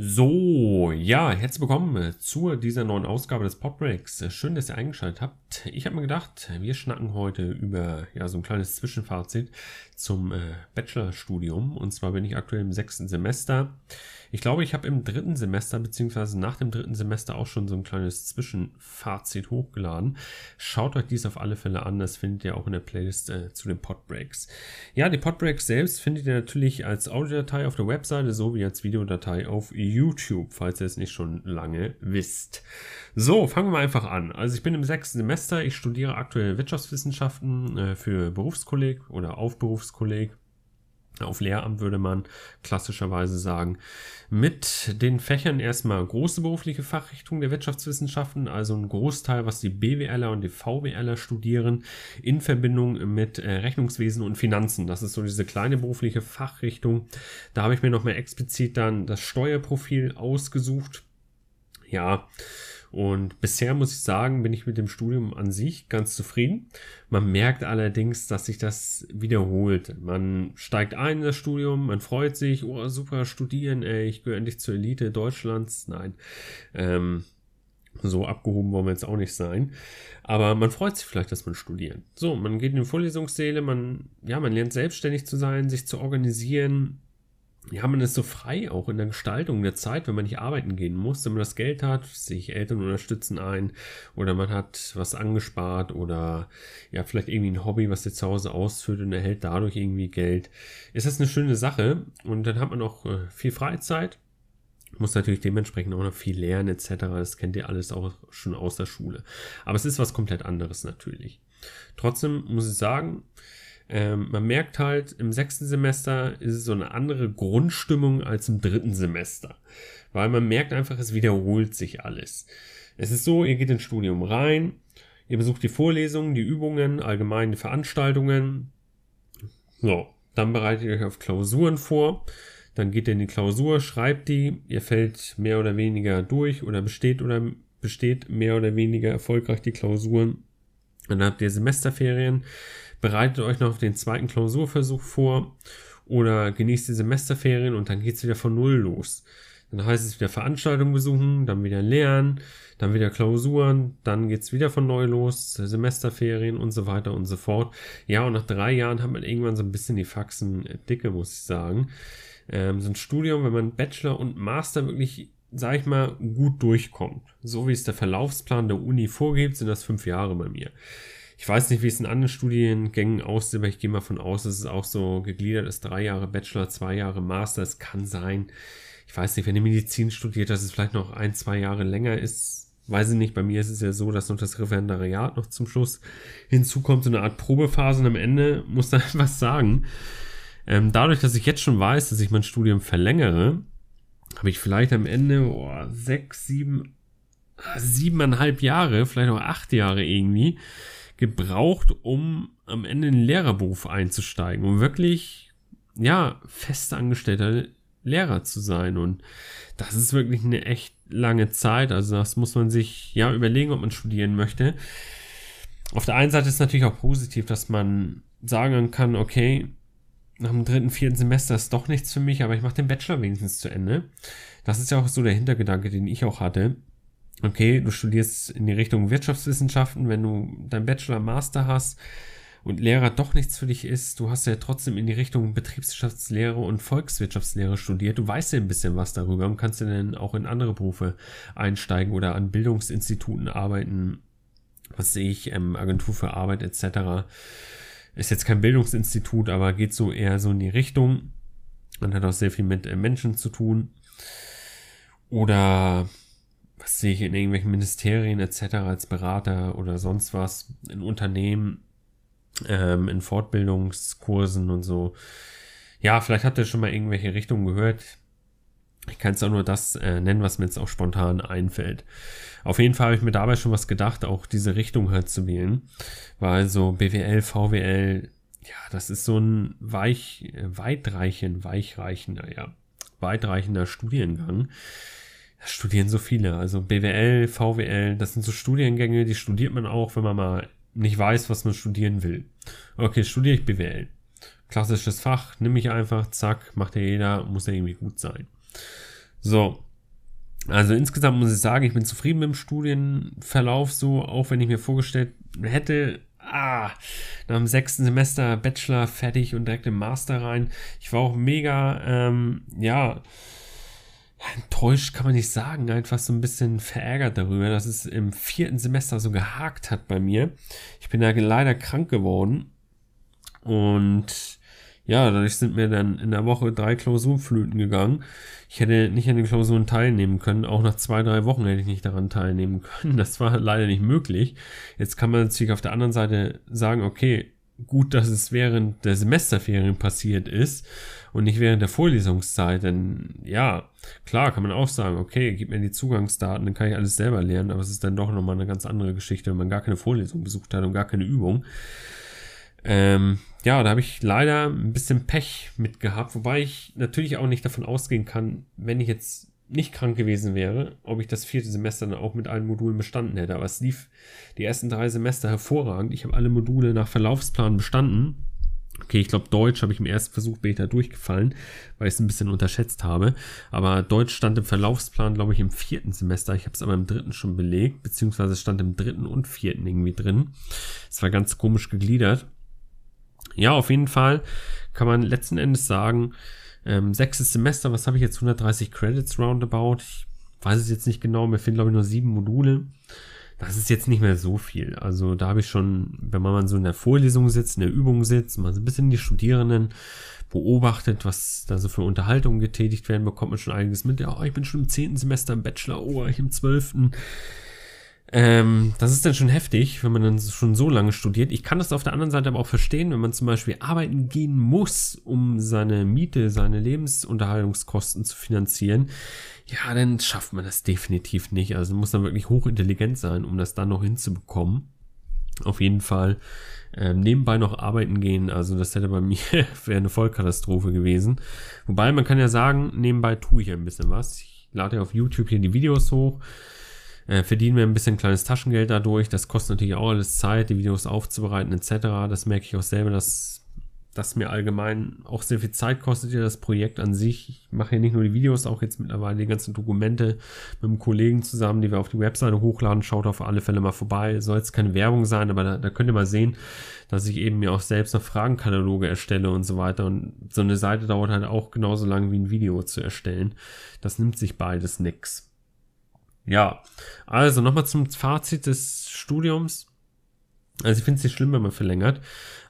So, ja, herzlich willkommen zu dieser neuen Ausgabe des Podbreaks. Schön, dass ihr eingeschaltet habt. Ich habe mir gedacht, wir schnacken heute über ja so ein kleines Zwischenfazit zum äh, Bachelorstudium. Und zwar bin ich aktuell im sechsten Semester. Ich glaube, ich habe im dritten Semester beziehungsweise nach dem dritten Semester auch schon so ein kleines Zwischenfazit hochgeladen. Schaut euch dies auf alle Fälle an. Das findet ihr auch in der Playlist äh, zu den Podbreaks. Ja, die Podbreaks selbst findet ihr natürlich als Audiodatei auf der Webseite sowie als Videodatei auf YouTube, falls ihr es nicht schon lange wisst. So, fangen wir einfach an. Also ich bin im sechsten Semester. Ich studiere aktuell Wirtschaftswissenschaften äh, für Berufskolleg oder auf Berufskolleg auf Lehramt würde man klassischerweise sagen, mit den Fächern erstmal große berufliche Fachrichtungen der Wirtschaftswissenschaften, also ein Großteil, was die BWLer und die VWLer studieren, in Verbindung mit äh, Rechnungswesen und Finanzen. Das ist so diese kleine berufliche Fachrichtung. Da habe ich mir nochmal explizit dann das Steuerprofil ausgesucht. Ja, und bisher muss ich sagen, bin ich mit dem Studium an sich ganz zufrieden. Man merkt allerdings, dass sich das wiederholt. Man steigt ein in das Studium, man freut sich, oh super, studieren, ey, ich gehöre endlich zur Elite Deutschlands. Nein, ähm, so abgehoben wollen wir jetzt auch nicht sein. Aber man freut sich vielleicht, dass man studiert. So, man geht in die Vorlesungssäle, man, ja, man lernt selbstständig zu sein, sich zu organisieren, ja, man ist so frei auch in der Gestaltung der Zeit, wenn man nicht arbeiten gehen muss, wenn man das Geld hat, sich Eltern unterstützen ein oder man hat was angespart oder ja, vielleicht irgendwie ein Hobby, was ihr zu Hause ausführt und erhält dadurch irgendwie Geld. Ist das eine schöne Sache und dann hat man auch äh, viel Freizeit, muss natürlich dementsprechend auch noch viel lernen etc. Das kennt ihr alles auch schon aus der Schule. Aber es ist was komplett anderes natürlich. Trotzdem muss ich sagen, ähm, man merkt halt, im sechsten Semester ist es so eine andere Grundstimmung als im dritten Semester. Weil man merkt einfach, es wiederholt sich alles. Es ist so, ihr geht ins Studium rein, ihr besucht die Vorlesungen, die Übungen, allgemeine Veranstaltungen. So, dann bereitet ihr euch auf Klausuren vor. Dann geht ihr in die Klausur, schreibt die, ihr fällt mehr oder weniger durch oder besteht oder besteht mehr oder weniger erfolgreich die Klausuren. Dann habt ihr Semesterferien bereitet euch noch auf den zweiten Klausurversuch vor oder genießt die Semesterferien und dann geht's wieder von Null los. Dann heißt es wieder Veranstaltungen besuchen, dann wieder lernen, dann wieder Klausuren, dann geht's wieder von neu los, Semesterferien und so weiter und so fort. Ja, und nach drei Jahren hat man irgendwann so ein bisschen die Faxen dicke, muss ich sagen. Ähm, so ein Studium, wenn man Bachelor und Master wirklich, sag ich mal, gut durchkommt, so wie es der Verlaufsplan der Uni vorgibt, sind das fünf Jahre bei mir. Ich weiß nicht, wie es in anderen Studiengängen aussieht, aber ich gehe mal von aus, dass es auch so gegliedert ist. Drei Jahre Bachelor, zwei Jahre Master. Es kann sein. Ich weiß nicht, wenn ihr Medizin studiert, dass es vielleicht noch ein, zwei Jahre länger ist. Weiß ich nicht. Bei mir ist es ja so, dass noch das Referendariat noch zum Schluss hinzukommt. So eine Art Probephase und am Ende muss da was sagen. Ähm, dadurch, dass ich jetzt schon weiß, dass ich mein Studium verlängere, habe ich vielleicht am Ende oh, sechs, sieben, siebeneinhalb Jahre, vielleicht auch acht Jahre irgendwie gebraucht, um am Ende in den Lehrerberuf einzusteigen, um wirklich, ja, festangestellter Lehrer zu sein. Und das ist wirklich eine echt lange Zeit. Also das muss man sich, ja, überlegen, ob man studieren möchte. Auf der einen Seite ist natürlich auch positiv, dass man sagen kann, okay, nach dem dritten, vierten Semester ist doch nichts für mich, aber ich mache den Bachelor wenigstens zu Ende. Das ist ja auch so der Hintergedanke, den ich auch hatte okay, du studierst in die Richtung Wirtschaftswissenschaften, wenn du dein Bachelor, Master hast und Lehrer doch nichts für dich ist, du hast ja trotzdem in die Richtung Betriebswirtschaftslehre und Volkswirtschaftslehre studiert, du weißt ja ein bisschen was darüber und kannst ja dann auch in andere Berufe einsteigen oder an Bildungsinstituten arbeiten, was sehe ich, ähm, Agentur für Arbeit etc. Ist jetzt kein Bildungsinstitut, aber geht so eher so in die Richtung und hat auch sehr viel mit äh, Menschen zu tun. Oder was sehe ich in irgendwelchen Ministerien etc. als Berater oder sonst was, in Unternehmen, ähm, in Fortbildungskursen und so. Ja, vielleicht habt ihr schon mal irgendwelche Richtungen gehört. Ich kann es auch nur das äh, nennen, was mir jetzt auch spontan einfällt. Auf jeden Fall habe ich mir dabei schon was gedacht, auch diese Richtung halt zu wählen. Weil so BWL, VWL, ja, das ist so ein weich, weitreichend, weichreichender, ja, weitreichender Studiengang. Das studieren so viele. Also BWL, VWL, das sind so Studiengänge, die studiert man auch, wenn man mal nicht weiß, was man studieren will. Okay, studiere ich BWL. Klassisches Fach, nimm ich einfach, zack, macht ja jeder, muss ja irgendwie gut sein. So, Also insgesamt muss ich sagen, ich bin zufrieden mit dem Studienverlauf, so auch wenn ich mir vorgestellt hätte, ah, nach dem sechsten Semester Bachelor fertig und direkt im Master rein. Ich war auch mega, ähm, ja, enttäuscht kann man nicht sagen, einfach so ein bisschen verärgert darüber, dass es im vierten Semester so gehakt hat bei mir. Ich bin da leider krank geworden und ja, dadurch sind mir dann in der Woche drei Klausuren flöten gegangen. Ich hätte nicht an den Klausuren teilnehmen können. Auch nach zwei, drei Wochen hätte ich nicht daran teilnehmen können. Das war leider nicht möglich. Jetzt kann man natürlich auf der anderen Seite sagen, okay, gut, dass es während der Semesterferien passiert ist und nicht während der Vorlesungszeit. Denn ja, klar kann man auch sagen, okay, gib mir die Zugangsdaten, dann kann ich alles selber lernen. Aber es ist dann doch nochmal eine ganz andere Geschichte, wenn man gar keine Vorlesung besucht hat und gar keine Übung. Ähm, ja, da habe ich leider ein bisschen Pech mit gehabt, wobei ich natürlich auch nicht davon ausgehen kann, wenn ich jetzt nicht krank gewesen wäre, ob ich das vierte Semester dann auch mit allen Modulen bestanden hätte. Aber es lief die ersten drei Semester hervorragend. Ich habe alle Module nach Verlaufsplan bestanden. Okay, ich glaube, Deutsch habe ich im ersten Versuch später durchgefallen, weil ich es ein bisschen unterschätzt habe. Aber Deutsch stand im Verlaufsplan, glaube ich, im vierten Semester. Ich habe es aber im dritten schon belegt, beziehungsweise stand im dritten und vierten irgendwie drin. Es war ganz komisch gegliedert. Ja, auf jeden Fall kann man letzten Endes sagen, ähm, sechstes Semester, was habe ich jetzt? 130 Credits roundabout. Ich weiß es jetzt nicht genau, mir fehlen glaube ich nur sieben Module. Das ist jetzt nicht mehr so viel. Also da habe ich schon, wenn man mal so in der Vorlesung sitzt, in der Übung sitzt, mal so ein bisschen die Studierenden beobachtet, was da so für Unterhaltungen getätigt werden, bekommt man schon einiges mit. Ja, oh, ich bin schon im zehnten Semester im Bachelor, oh, ich im zwölften. Ähm, das ist dann schon heftig, wenn man dann schon so lange studiert. Ich kann das auf der anderen Seite aber auch verstehen, wenn man zum Beispiel arbeiten gehen muss, um seine Miete, seine Lebensunterhaltungskosten zu finanzieren. Ja, dann schafft man das definitiv nicht. Also muss man wirklich hochintelligent sein, um das dann noch hinzubekommen. Auf jeden Fall ähm, nebenbei noch arbeiten gehen. Also das hätte bei mir wäre eine Vollkatastrophe gewesen. Wobei man kann ja sagen, nebenbei tue ich ein bisschen was. Ich lade ja auf YouTube hier die Videos hoch äh, verdienen wir ein bisschen kleines Taschengeld dadurch. Das kostet natürlich auch alles Zeit, die Videos aufzubereiten etc. Das merke ich auch selber, dass das mir allgemein auch sehr viel Zeit kostet, ja das Projekt an sich. Ich mache ja nicht nur die Videos, auch jetzt mittlerweile die ganzen Dokumente mit einem Kollegen zusammen, die wir auf die Webseite hochladen. Schaut auf alle Fälle mal vorbei. Soll jetzt keine Werbung sein, aber da, da könnt ihr mal sehen, dass ich eben mir auch selbst noch Fragenkataloge erstelle und so weiter. Und so eine Seite dauert halt auch genauso lange wie ein Video zu erstellen. Das nimmt sich beides nix. Ja, also nochmal zum Fazit des Studiums. Also ich finde es nicht schlimm, wenn man verlängert.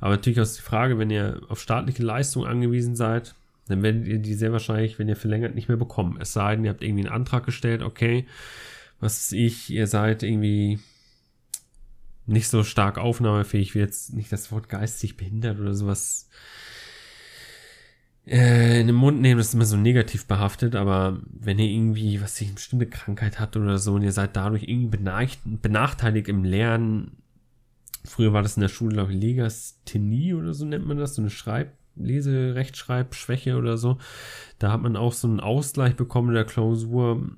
Aber natürlich auch die Frage, wenn ihr auf staatliche Leistung angewiesen seid, dann werdet ihr die sehr wahrscheinlich, wenn ihr verlängert, nicht mehr bekommen. Es sei denn, ihr habt irgendwie einen Antrag gestellt, okay, was ich, ihr seid irgendwie nicht so stark aufnahmefähig, wie jetzt nicht das Wort geistig behindert oder sowas äh, in den Mund nehmen, das ist immer so negativ behaftet, aber wenn ihr irgendwie, was ich, eine bestimmte Krankheit habt oder so und ihr seid dadurch irgendwie benachteiligt im Lernen, früher war das in der Schule, glaube ich, Legasthenie oder so nennt man das, so eine Schreib-, Lese-, Rechtschreibschwäche oder so. Da hat man auch so einen Ausgleich bekommen in der Klausur,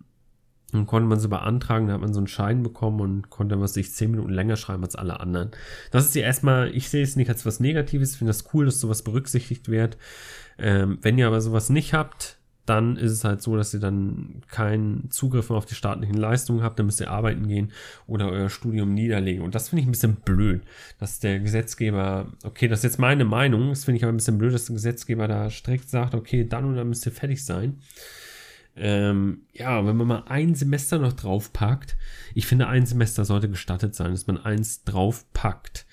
dann konnte man sie beantragen, da hat man so einen Schein bekommen und konnte was sich zehn Minuten länger schreiben als alle anderen. Das ist ja erstmal, ich sehe es nicht als was Negatives, finde das cool, dass sowas berücksichtigt wird. Ähm, wenn ihr aber sowas nicht habt, dann ist es halt so, dass ihr dann keinen Zugriff mehr auf die staatlichen Leistungen habt, dann müsst ihr arbeiten gehen oder euer Studium niederlegen. Und das finde ich ein bisschen blöd, dass der Gesetzgeber, okay, das ist jetzt meine Meinung, das finde ich aber ein bisschen blöd, dass der Gesetzgeber da strikt sagt, okay, dann und dann müsst ihr fertig sein. Ähm, ja, wenn man mal ein Semester noch draufpackt, ich finde, ein Semester sollte gestattet sein, dass man eins draufpackt.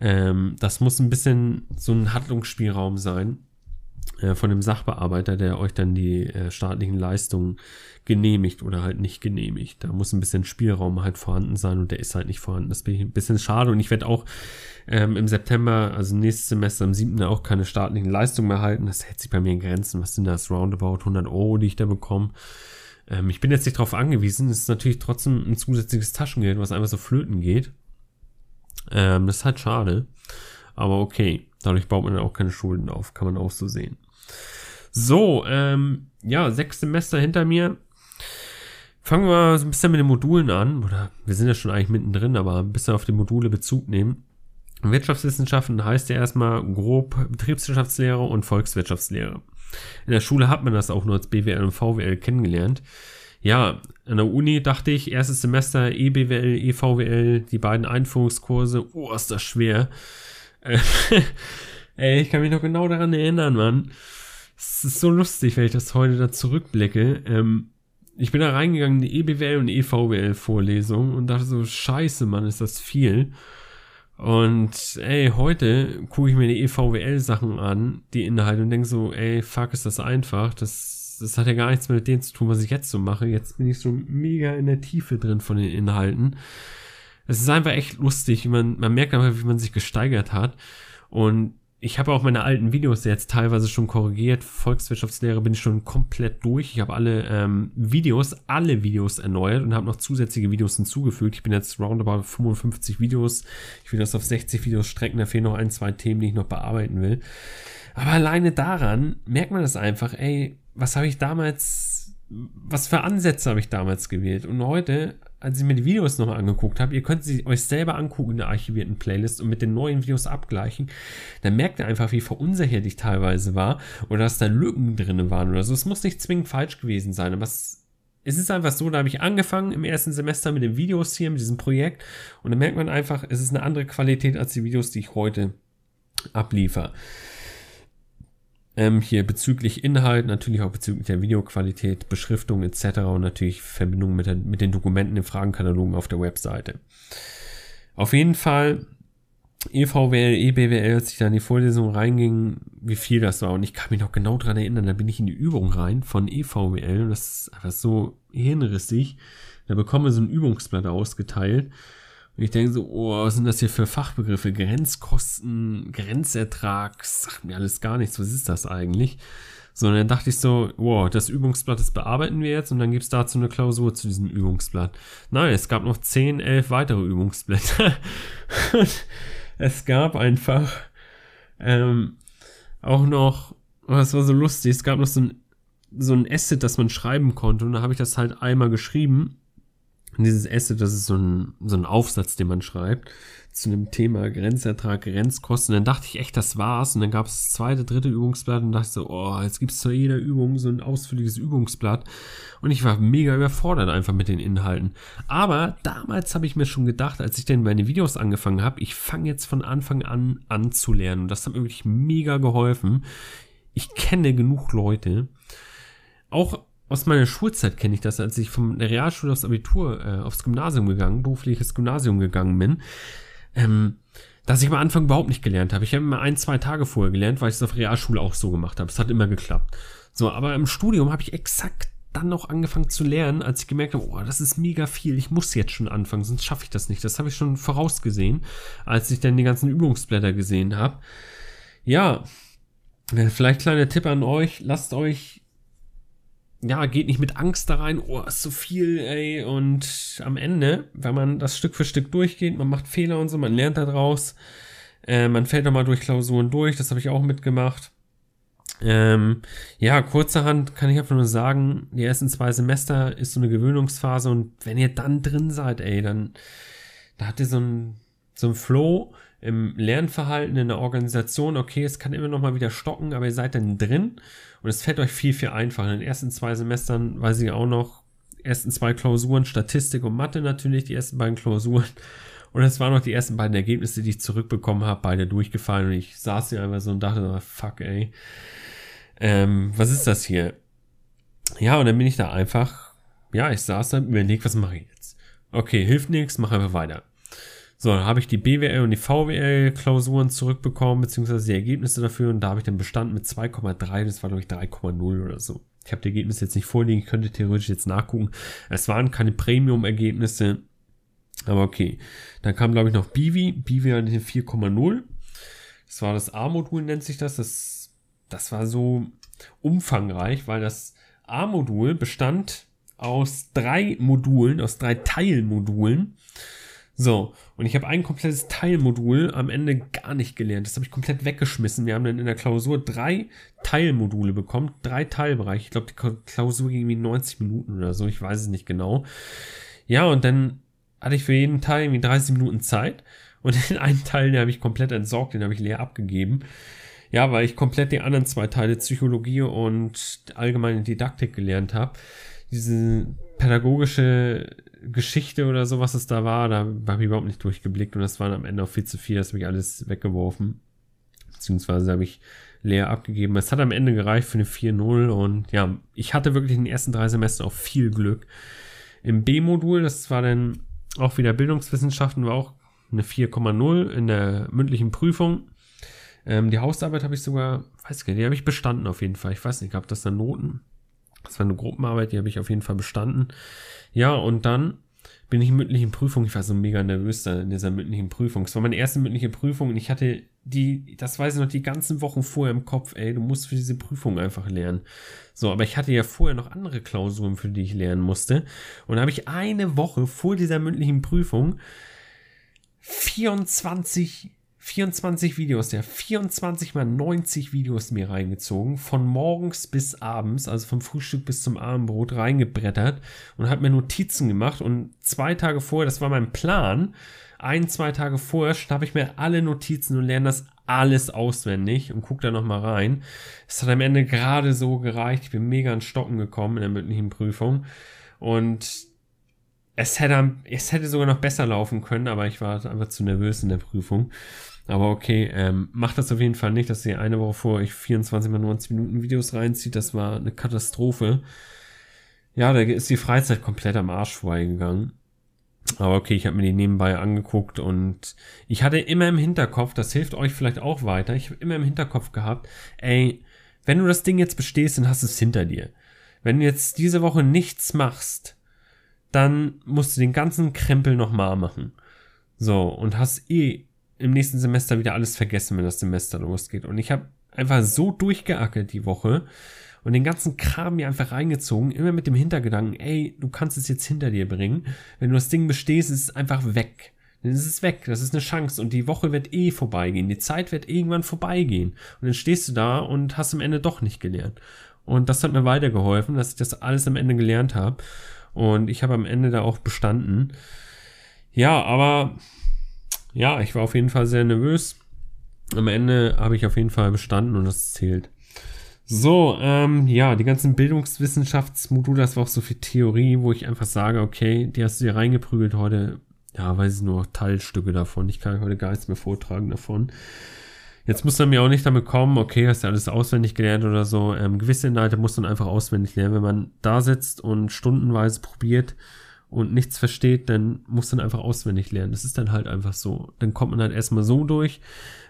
Ähm, das muss ein bisschen so ein Handlungsspielraum sein von dem Sachbearbeiter, der euch dann die äh, staatlichen Leistungen genehmigt oder halt nicht genehmigt. Da muss ein bisschen Spielraum halt vorhanden sein und der ist halt nicht vorhanden. Das bin ich ein bisschen schade und ich werde auch ähm, im September, also nächstes Semester am 7. auch keine staatlichen Leistungen mehr halten. Das hält sich bei mir in Grenzen. Was sind das? Roundabout 100 Euro, die ich da bekomme. Ähm, ich bin jetzt nicht darauf angewiesen. Es ist natürlich trotzdem ein zusätzliches Taschengeld, was einfach so flöten geht. Ähm, das ist halt schade. Aber okay, dadurch baut man dann auch keine Schulden auf. Kann man auch so sehen. So, ähm, ja, sechs Semester hinter mir. Fangen wir so ein bisschen mit den Modulen an. Oder wir sind ja schon eigentlich mittendrin, aber ein bisschen auf die Module Bezug nehmen. Wirtschaftswissenschaften heißt ja erstmal grob Betriebswirtschaftslehre und Volkswirtschaftslehre. In der Schule hat man das auch nur als BWL und VWL kennengelernt. ja, an der Uni dachte ich, erstes Semester EBWL, EVWL, die beiden Einführungskurse, oh, ist das schwer. Ey, ich kann mich noch genau daran erinnern, Mann. Es ist so lustig, wenn ich das heute da zurückblicke. Ähm, ich bin da reingegangen in die EBWL und EVWL-Vorlesung und dachte so, scheiße, Mann, ist das viel. Und ey, heute gucke ich mir die EVWL-Sachen an, die Inhalte, und denke so, ey, fuck, ist das einfach. Das, das hat ja gar nichts mehr mit dem zu tun, was ich jetzt so mache. Jetzt bin ich so mega in der Tiefe drin von den Inhalten. Es ist einfach echt lustig, man, man merkt einfach, wie man sich gesteigert hat. Und ich habe auch meine alten Videos jetzt teilweise schon korrigiert. Volkswirtschaftslehre bin ich schon komplett durch. Ich habe alle ähm, Videos, alle Videos erneuert und habe noch zusätzliche Videos hinzugefügt. Ich bin jetzt roundabout 55 Videos. Ich will das auf 60 Videos strecken. Da fehlen noch ein, zwei Themen, die ich noch bearbeiten will. Aber alleine daran merkt man das einfach. Ey, was habe ich damals, was für Ansätze habe ich damals gewählt? Und heute als ich mir die Videos nochmal angeguckt habe, ihr könnt sie euch selber angucken in der archivierten Playlist und mit den neuen Videos abgleichen, dann merkt ihr einfach, wie verunsichert ich teilweise war oder dass da Lücken drin waren oder so. Es muss nicht zwingend falsch gewesen sein, aber es, es ist einfach so, da habe ich angefangen im ersten Semester mit den Videos hier, mit diesem Projekt und dann merkt man einfach, es ist eine andere Qualität als die Videos, die ich heute abliefer. Ähm, hier bezüglich Inhalt, natürlich auch bezüglich der Videoqualität, Beschriftung etc. und natürlich Verbindung mit, der, mit den Dokumenten im Fragenkatalogen auf der Webseite. Auf jeden Fall EVWL, EBWL, als ich da in die Vorlesung reinging, wie viel das war. Und ich kann mich noch genau dran erinnern, da bin ich in die Übung rein von EVWL und das ist einfach so hirnrissig. Da bekomme so ein Übungsblatt ausgeteilt und ich denke so, oh, was sind das hier für Fachbegriffe? Grenzkosten, Grenzertrag, sagt mir alles gar nichts, was ist das eigentlich? Sondern dann dachte ich so, wow, das Übungsblatt, das bearbeiten wir jetzt und dann gibt es dazu eine Klausur zu diesem Übungsblatt. Nein, es gab noch 10, 11 weitere Übungsblätter. es gab einfach ähm, auch noch, das war so lustig, es gab noch so ein, so ein Asset, das man schreiben konnte und da habe ich das halt einmal geschrieben und dieses Essay, das ist so ein, so ein Aufsatz, den man schreibt zu einem Thema Grenzertrag, Grenzkosten. Dann dachte ich echt, das war's. Und dann gab es das zweite, dritte Übungsblatt und dachte so, oh, jetzt gibt's zu jeder Übung so ein ausführliches Übungsblatt. Und ich war mega überfordert einfach mit den Inhalten. Aber damals habe ich mir schon gedacht, als ich denn meine Videos angefangen habe, ich fange jetzt von Anfang an an zu lernen. Und das hat mir wirklich mega geholfen. Ich kenne genug Leute, auch aus meiner Schulzeit kenne ich das, als ich von der Realschule aufs Abitur, äh, aufs Gymnasium gegangen, berufliches Gymnasium gegangen bin, ähm, dass ich am Anfang überhaupt nicht gelernt habe. Ich habe immer ein, zwei Tage vorher gelernt, weil ich es auf Realschule auch so gemacht habe. Es hat immer geklappt. So, aber im Studium habe ich exakt dann noch angefangen zu lernen, als ich gemerkt habe, oh, das ist mega viel, ich muss jetzt schon anfangen, sonst schaffe ich das nicht. Das habe ich schon vorausgesehen, als ich dann die ganzen Übungsblätter gesehen habe. Ja, vielleicht kleiner Tipp an euch, lasst euch ja, geht nicht mit Angst da rein, oh, ist so viel, ey. Und am Ende, wenn man das Stück für Stück durchgeht, man macht Fehler und so, man lernt da draus. Äh, man fällt mal durch Klausuren durch, das habe ich auch mitgemacht. Ähm, ja, kurzerhand kann ich einfach nur sagen, die ersten zwei Semester ist so eine Gewöhnungsphase und wenn ihr dann drin seid, ey, dann da habt ihr so ein, so ein Flow im Lernverhalten, in der Organisation. Okay, es kann immer noch mal wieder stocken, aber ihr seid dann drin und es fällt euch viel, viel einfacher. In den ersten zwei Semestern weiß ich auch noch, ersten zwei Klausuren, Statistik und Mathe natürlich, die ersten beiden Klausuren. Und es waren noch die ersten beiden Ergebnisse, die ich zurückbekommen habe, beide durchgefallen. Und ich saß hier einfach so und dachte, fuck, ey. Ähm, was ist das hier? Ja, und dann bin ich da einfach, ja, ich saß da und überlegt, was mache ich jetzt? Okay, hilft nichts, mach einfach weiter. So, dann habe ich die BWL und die VWL-Klausuren zurückbekommen, beziehungsweise die Ergebnisse dafür. Und da habe ich dann bestanden mit 2,3. Das war, glaube ich, 3,0 oder so. Ich habe die Ergebnisse jetzt nicht vorliegen. Ich könnte theoretisch jetzt nachgucken. Es waren keine Premium-Ergebnisse. Aber okay. Dann kam, glaube ich, noch Bivi. Bivi hatte 4,0. Das war das A-Modul, nennt sich das. das. Das war so umfangreich, weil das A-Modul bestand aus drei Modulen, aus drei Teilmodulen. So, und ich habe ein komplettes Teilmodul am Ende gar nicht gelernt. Das habe ich komplett weggeschmissen. Wir haben dann in der Klausur drei Teilmodule bekommen, drei Teilbereiche. Ich glaube, die Klausur ging irgendwie 90 Minuten oder so, ich weiß es nicht genau. Ja, und dann hatte ich für jeden Teil irgendwie 30 Minuten Zeit. Und den einen Teil, den habe ich komplett entsorgt, den habe ich leer abgegeben. Ja, weil ich komplett die anderen zwei Teile Psychologie und allgemeine Didaktik gelernt habe. diese pädagogische Geschichte oder so, was es da war, da habe ich überhaupt nicht durchgeblickt und das waren am Ende auch viel zu viel, das habe ich alles weggeworfen. Beziehungsweise habe ich leer abgegeben. Es hat am Ende gereicht für eine 4-0 und ja, ich hatte wirklich in den ersten drei Semestern auch viel Glück. Im B-Modul, das war dann auch wieder Bildungswissenschaften, war auch eine 4,0 in der mündlichen Prüfung. Ähm, die Hausarbeit habe ich sogar, weiß ich nicht, die habe ich bestanden auf jeden Fall. Ich weiß nicht, gab das da Noten? Das war eine Gruppenarbeit, die habe ich auf jeden Fall bestanden. Ja, und dann bin ich in mündlichen Prüfung, ich war so mega nervös da in dieser mündlichen Prüfung. Es war meine erste mündliche Prüfung und ich hatte die, das weiß ich noch, die ganzen Wochen vorher im Kopf, ey, du musst für diese Prüfung einfach lernen. So, aber ich hatte ja vorher noch andere Klausuren, für die ich lernen musste. Und da habe ich eine Woche vor dieser mündlichen Prüfung 24 24 Videos, ja, 24 mal 90 Videos mir reingezogen, von morgens bis abends, also vom Frühstück bis zum Abendbrot reingebrettert und habe mir Notizen gemacht und zwei Tage vorher, das war mein Plan, ein, zwei Tage vorher schnappe ich mir alle Notizen und lerne das alles auswendig und gucke da nochmal rein. Es hat am Ende gerade so gereicht, ich bin mega an Stocken gekommen in der mündlichen Prüfung und es hätte, es hätte sogar noch besser laufen können, aber ich war einfach zu nervös in der Prüfung. Aber okay, ähm, macht das auf jeden Fall nicht, dass ihr eine Woche vor euch 24 mal 90 Minuten Videos reinzieht. Das war eine Katastrophe. Ja, da ist die Freizeit komplett am Arsch vorbeigegangen. Aber okay, ich habe mir die nebenbei angeguckt und ich hatte immer im Hinterkopf, das hilft euch vielleicht auch weiter, ich habe immer im Hinterkopf gehabt, ey, wenn du das Ding jetzt bestehst, dann hast du es hinter dir. Wenn du jetzt diese Woche nichts machst, dann musst du den ganzen Krempel nochmal machen. So, und hast eh im nächsten Semester wieder alles vergessen, wenn das Semester losgeht. Und ich habe einfach so durchgeackert die Woche und den ganzen Kram mir einfach reingezogen, immer mit dem Hintergedanken, ey, du kannst es jetzt hinter dir bringen. Wenn du das Ding bestehst, ist es einfach weg. Dann ist es weg. Das ist eine Chance. Und die Woche wird eh vorbeigehen. Die Zeit wird irgendwann vorbeigehen. Und dann stehst du da und hast am Ende doch nicht gelernt. Und das hat mir weitergeholfen, dass ich das alles am Ende gelernt habe. Und ich habe am Ende da auch bestanden. Ja, aber ja, ich war auf jeden Fall sehr nervös. Am Ende habe ich auf jeden Fall bestanden und das zählt. So, ähm, ja, die ganzen Bildungswissenschaftsmodule, das war auch so viel Theorie, wo ich einfach sage, okay, die hast du dir reingeprügelt heute. Ja, weiß ich nur Teilstücke davon. Ich kann heute gar nichts mehr vortragen davon. Jetzt muss man mir auch nicht damit kommen, okay, hast du alles auswendig gelernt oder so. Ähm, gewisse Inhalte muss man einfach auswendig lernen. Wenn man da sitzt und stundenweise probiert, und nichts versteht, dann muss man einfach auswendig lernen. Das ist dann halt einfach so. Dann kommt man halt erstmal so durch,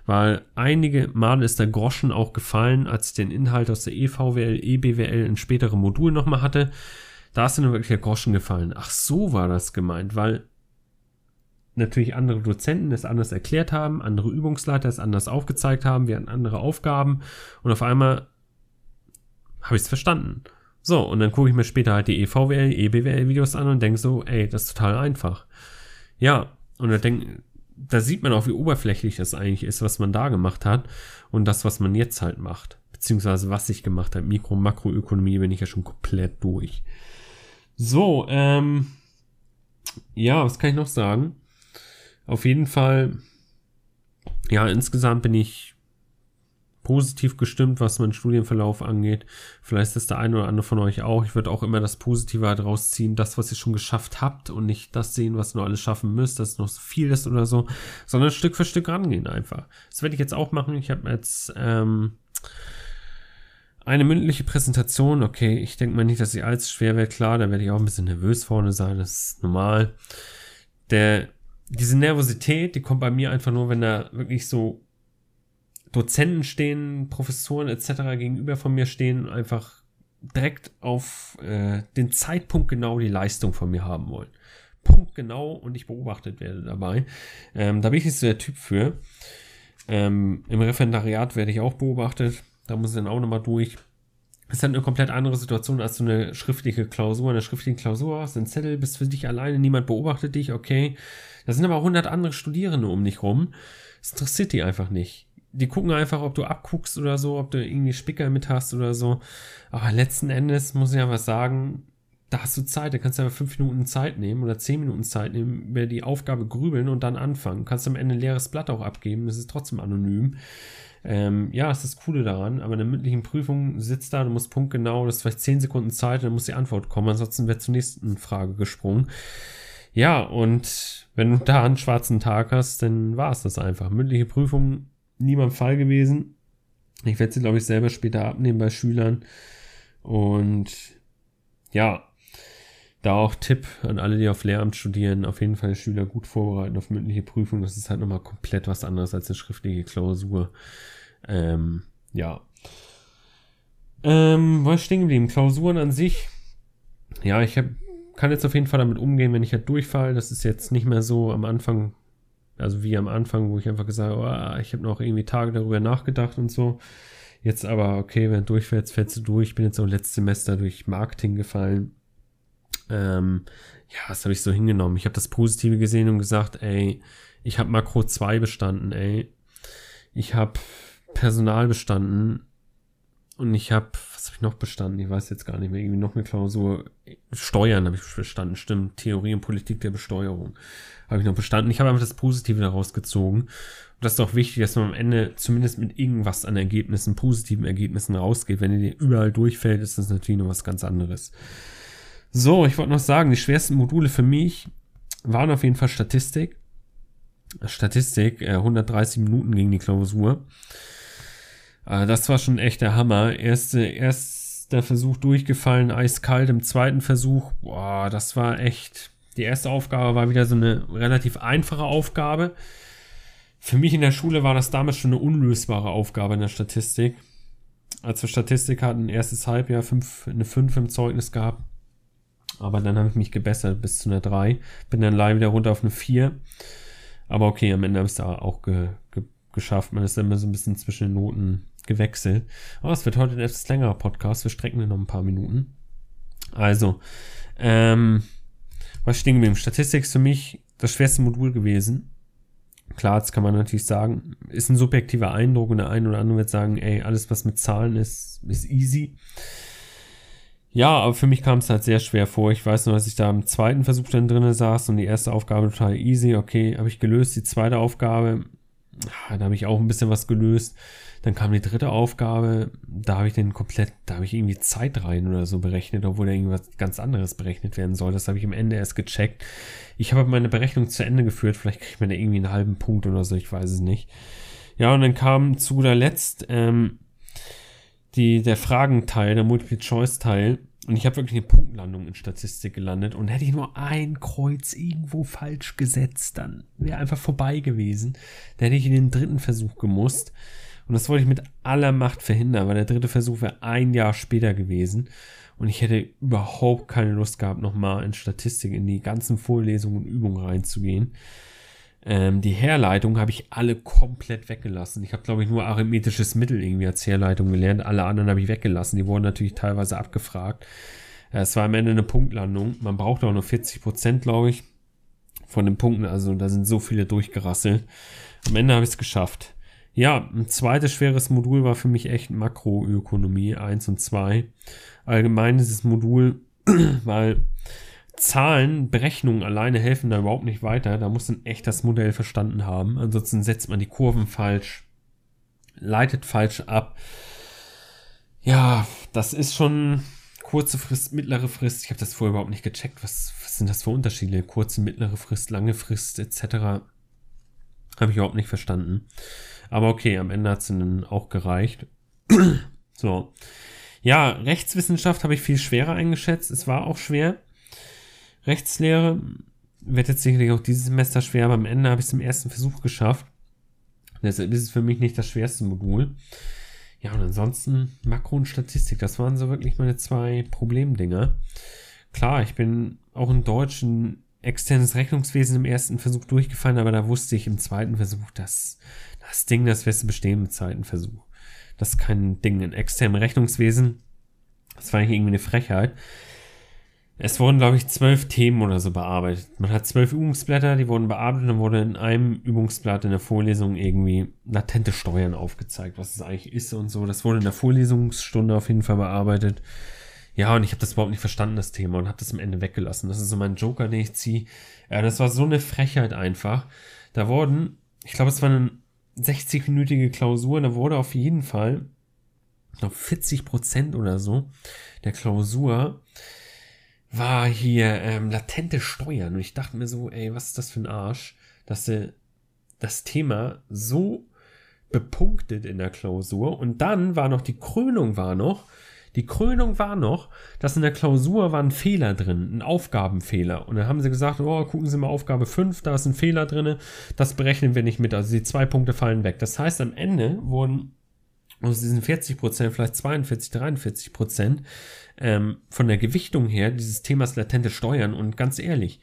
weil einige Male ist der Groschen auch gefallen, als ich den Inhalt aus der EVWL, EBWL in späteren Modulen nochmal hatte. Da ist dann wirklich der Groschen gefallen. Ach, so war das gemeint, weil natürlich andere Dozenten es anders erklärt haben, andere Übungsleiter es anders aufgezeigt haben, wir hatten andere Aufgaben und auf einmal habe ich es verstanden. So, und dann gucke ich mir später halt die EVWL, EBWL-Videos an und denke so, ey, das ist total einfach. Ja, und da denk, da sieht man auch, wie oberflächlich das eigentlich ist, was man da gemacht hat und das, was man jetzt halt macht. Beziehungsweise was ich gemacht habe. Mikro- und Makroökonomie bin ich ja schon komplett durch. So, ähm, ja, was kann ich noch sagen? Auf jeden Fall, ja, insgesamt bin ich positiv gestimmt, was meinen Studienverlauf angeht. Vielleicht ist das der eine oder andere von euch auch. Ich würde auch immer das Positive halt rausziehen, das, was ihr schon geschafft habt und nicht das sehen, was noch alles schaffen müsst, dass es noch so viel ist oder so, sondern Stück für Stück rangehen einfach. Das werde ich jetzt auch machen. Ich habe jetzt ähm, eine mündliche Präsentation. Okay, ich denke mal nicht, dass sie allzu schwer wird. Klar, da werde ich auch ein bisschen nervös vorne sein. Das ist normal. Der, diese Nervosität, die kommt bei mir einfach nur, wenn da wirklich so Dozenten stehen, Professoren etc. gegenüber von mir stehen einfach direkt auf äh, den Zeitpunkt genau die Leistung von mir haben wollen. Punkt genau und ich beobachtet werde dabei. Ähm, da bin ich nicht so der Typ für. Ähm, Im Referendariat werde ich auch beobachtet. Da muss ich dann auch nochmal durch. Es ist halt eine komplett andere Situation als so eine schriftliche Klausur. In der schriftlichen Klausur hast einen Zettel, bist für dich alleine, niemand beobachtet dich, okay. Da sind aber 100 andere Studierende um dich rum. Das interessiert die einfach nicht die gucken einfach, ob du abguckst oder so, ob du irgendwie Spicker mit hast oder so. Aber letzten Endes muss ich was sagen, da hast du Zeit, da kannst du aber fünf Minuten Zeit nehmen oder zehn Minuten Zeit nehmen, über die Aufgabe grübeln und dann anfangen. Du kannst am Ende ein leeres Blatt auch abgeben, es ist trotzdem anonym. Ähm, ja, ist das Coole daran, aber in der mündlichen Prüfung sitzt da, du musst punktgenau, das ist vielleicht zehn Sekunden Zeit, dann muss die Antwort kommen, ansonsten wird zur nächsten Frage gesprungen. Ja, und wenn du da einen schwarzen Tag hast, dann war es das einfach. Mündliche Prüfung, nie beim Fall gewesen. Ich werde sie, glaube ich, selber später abnehmen bei Schülern. Und ja, da auch Tipp an alle, die auf Lehramt studieren, auf jeden Fall Schüler gut vorbereiten auf mündliche Prüfung. Das ist halt nochmal komplett was anderes als eine schriftliche Klausur. Ähm, ja. Ähm, was stehen geblieben? Klausuren an sich. Ja, ich hab, kann jetzt auf jeden Fall damit umgehen, wenn ich halt durchfall. Das ist jetzt nicht mehr so am Anfang, also wie am Anfang, wo ich einfach gesagt habe, oh, ich habe noch irgendwie Tage darüber nachgedacht und so. Jetzt aber, okay, wenn du durchfällst, fällst du durch. Ich bin jetzt auch letztes Semester durch Marketing gefallen ähm, ja, das habe ich so hingenommen. Ich habe das Positive gesehen und gesagt, ey, ich habe Makro 2 bestanden, ey. Ich habe Personal bestanden und ich habe, was habe ich noch bestanden? Ich weiß jetzt gar nicht mehr, irgendwie noch eine Klausur. Steuern habe ich bestanden, stimmt. Theorie und Politik der Besteuerung habe ich noch bestanden. Ich habe einfach das Positive daraus gezogen. Und das ist auch wichtig, dass man am Ende zumindest mit irgendwas an Ergebnissen, positiven Ergebnissen rausgeht. Wenn ihr überall durchfällt, ist das natürlich noch was ganz anderes. So, ich wollte noch sagen, die schwersten Module für mich waren auf jeden Fall Statistik. Statistik, äh, 130 Minuten gegen die Klausur. Äh, das war schon echt der Hammer. Erste, erster Versuch durchgefallen, eiskalt. Im zweiten Versuch, boah, das war echt. Die erste Aufgabe war wieder so eine relativ einfache Aufgabe. Für mich in der Schule war das damals schon eine unlösbare Aufgabe in der Statistik. Als wir Statistik hatten, erstes Halbjahr fünf, eine 5 im Zeugnis gehabt aber dann habe ich mich gebessert bis zu einer 3. Bin dann live wieder runter auf eine 4. Aber okay, am Ende habe ich es da auch ge, ge, geschafft. Man ist immer so ein bisschen zwischen den Noten gewechselt. Aber es wird heute ein etwas längerer Podcast. Wir strecken noch ein paar Minuten. Also, ähm, was stehen geblieben? Statistik ist für mich das schwerste Modul gewesen. Klar, jetzt kann man natürlich sagen, ist ein subjektiver Eindruck und der eine oder andere wird sagen, ey, alles was mit Zahlen ist, ist easy. Ja, aber für mich kam es halt sehr schwer vor. Ich weiß nur, dass ich da im zweiten Versuch dann drinnen saß und die erste Aufgabe total easy. Okay, habe ich gelöst. Die zweite Aufgabe, da habe ich auch ein bisschen was gelöst. Dann kam die dritte Aufgabe, da habe ich den komplett, da habe ich irgendwie Zeit rein oder so berechnet, obwohl da irgendwas ganz anderes berechnet werden soll. Das habe ich am Ende erst gecheckt. Ich habe meine Berechnung zu Ende geführt. Vielleicht kriegt man da irgendwie einen halben Punkt oder so, ich weiß es nicht. Ja, und dann kam zu guter Letzt, ähm, die, der Fragenteil, der Multiple-Choice-Teil. Und ich habe wirklich eine Punktlandung in Statistik gelandet. Und hätte ich nur ein Kreuz irgendwo falsch gesetzt, dann wäre einfach vorbei gewesen. Da hätte ich in den dritten Versuch gemusst. Und das wollte ich mit aller Macht verhindern, weil der dritte Versuch wäre ein Jahr später gewesen. Und ich hätte überhaupt keine Lust gehabt, nochmal in Statistik in die ganzen Vorlesungen und Übungen reinzugehen. Ähm, die Herleitung habe ich alle komplett weggelassen. Ich habe, glaube ich, nur arithmetisches Mittel irgendwie als Herleitung gelernt. Alle anderen habe ich weggelassen. Die wurden natürlich teilweise abgefragt. Äh, es war am Ende eine Punktlandung. Man braucht auch nur 40 Prozent, glaube ich, von den Punkten. Also da sind so viele durchgerasselt. Am Ende habe ich es geschafft. Ja, ein zweites schweres Modul war für mich echt Makroökonomie 1 und 2. Allgemein dieses Modul, weil Zahlen, Berechnungen alleine helfen da überhaupt nicht weiter. Da muss man echt das Modell verstanden haben. Ansonsten setzt man die Kurven falsch, leitet falsch ab. Ja, das ist schon kurze Frist, mittlere Frist. Ich habe das vorher überhaupt nicht gecheckt. Was, was sind das für Unterschiede? Kurze, mittlere Frist, lange Frist etc. Habe ich überhaupt nicht verstanden. Aber okay, am Ende hat es dann auch gereicht. so. Ja, Rechtswissenschaft habe ich viel schwerer eingeschätzt. Es war auch schwer. Rechtslehre wird jetzt sicherlich auch dieses Semester schwer, aber am Ende habe ich es im ersten Versuch geschafft. Deshalb ist es für mich nicht das schwerste Modul. Ja, und ansonsten Makro und Statistik, das waren so wirklich meine zwei Problemdinger. Klar, ich bin auch in Deutsch ein externes Rechnungswesen im ersten Versuch durchgefallen, aber da wusste ich im zweiten Versuch, dass das Ding, das wirst du bestehen im zweiten Versuch. Das ist kein Ding in externem Rechnungswesen. Das war eigentlich irgendwie eine Frechheit. Es wurden, glaube ich, zwölf Themen oder so bearbeitet. Man hat zwölf Übungsblätter, die wurden bearbeitet und dann wurde in einem Übungsblatt in der Vorlesung irgendwie latente Steuern aufgezeigt, was es eigentlich ist und so. Das wurde in der Vorlesungsstunde auf jeden Fall bearbeitet. Ja, und ich habe das überhaupt nicht verstanden, das Thema, und habe das am Ende weggelassen. Das ist so mein Joker, den ich ziehe. Ja, das war so eine Frechheit einfach. Da wurden, ich glaube, es war eine 60-minütige Klausur, da wurde auf jeden Fall, ich glaube, 40 Prozent oder so der Klausur war hier ähm, latente Steuern. Und ich dachte mir so, ey, was ist das für ein Arsch, dass sie das Thema so bepunktet in der Klausur. Und dann war noch die Krönung war noch, die Krönung war noch, dass in der Klausur war ein Fehler drin, ein Aufgabenfehler. Und dann haben sie gesagt, oh, gucken Sie mal Aufgabe 5, da ist ein Fehler drin, das berechnen wir nicht mit. Also die zwei Punkte fallen weg. Das heißt, am Ende wurden aus diesen 40 Prozent, vielleicht 42, 43 Prozent ähm, von der Gewichtung her dieses Themas latente Steuern. Und ganz ehrlich,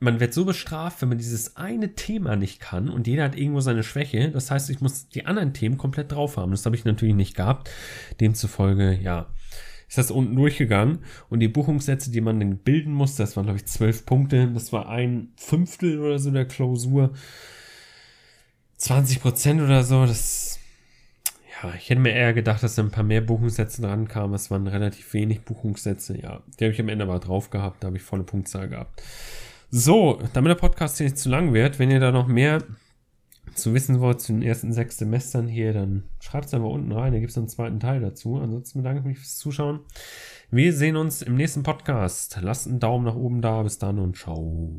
man wird so bestraft, wenn man dieses eine Thema nicht kann und jeder hat irgendwo seine Schwäche. Das heißt, ich muss die anderen Themen komplett drauf haben. Das habe ich natürlich nicht gehabt. Demzufolge, ja, ist das unten durchgegangen und die Buchungssätze, die man dann bilden muss, das waren, glaube ich, zwölf Punkte. Das war ein Fünftel oder so der Klausur. 20 Prozent oder so, das, ja, ich hätte mir eher gedacht, dass da ein paar mehr Buchungssätze dran kamen. Es waren relativ wenig Buchungssätze, ja. Die habe ich am Ende aber drauf gehabt, da habe ich volle Punktzahl gehabt. So, damit der Podcast hier nicht zu lang wird, wenn ihr da noch mehr zu wissen wollt zu den ersten sechs Semestern hier, dann schreibt es einfach unten rein. Da gibt es einen zweiten Teil dazu. Ansonsten bedanke ich mich fürs Zuschauen. Wir sehen uns im nächsten Podcast. Lasst einen Daumen nach oben da. Bis dann und ciao.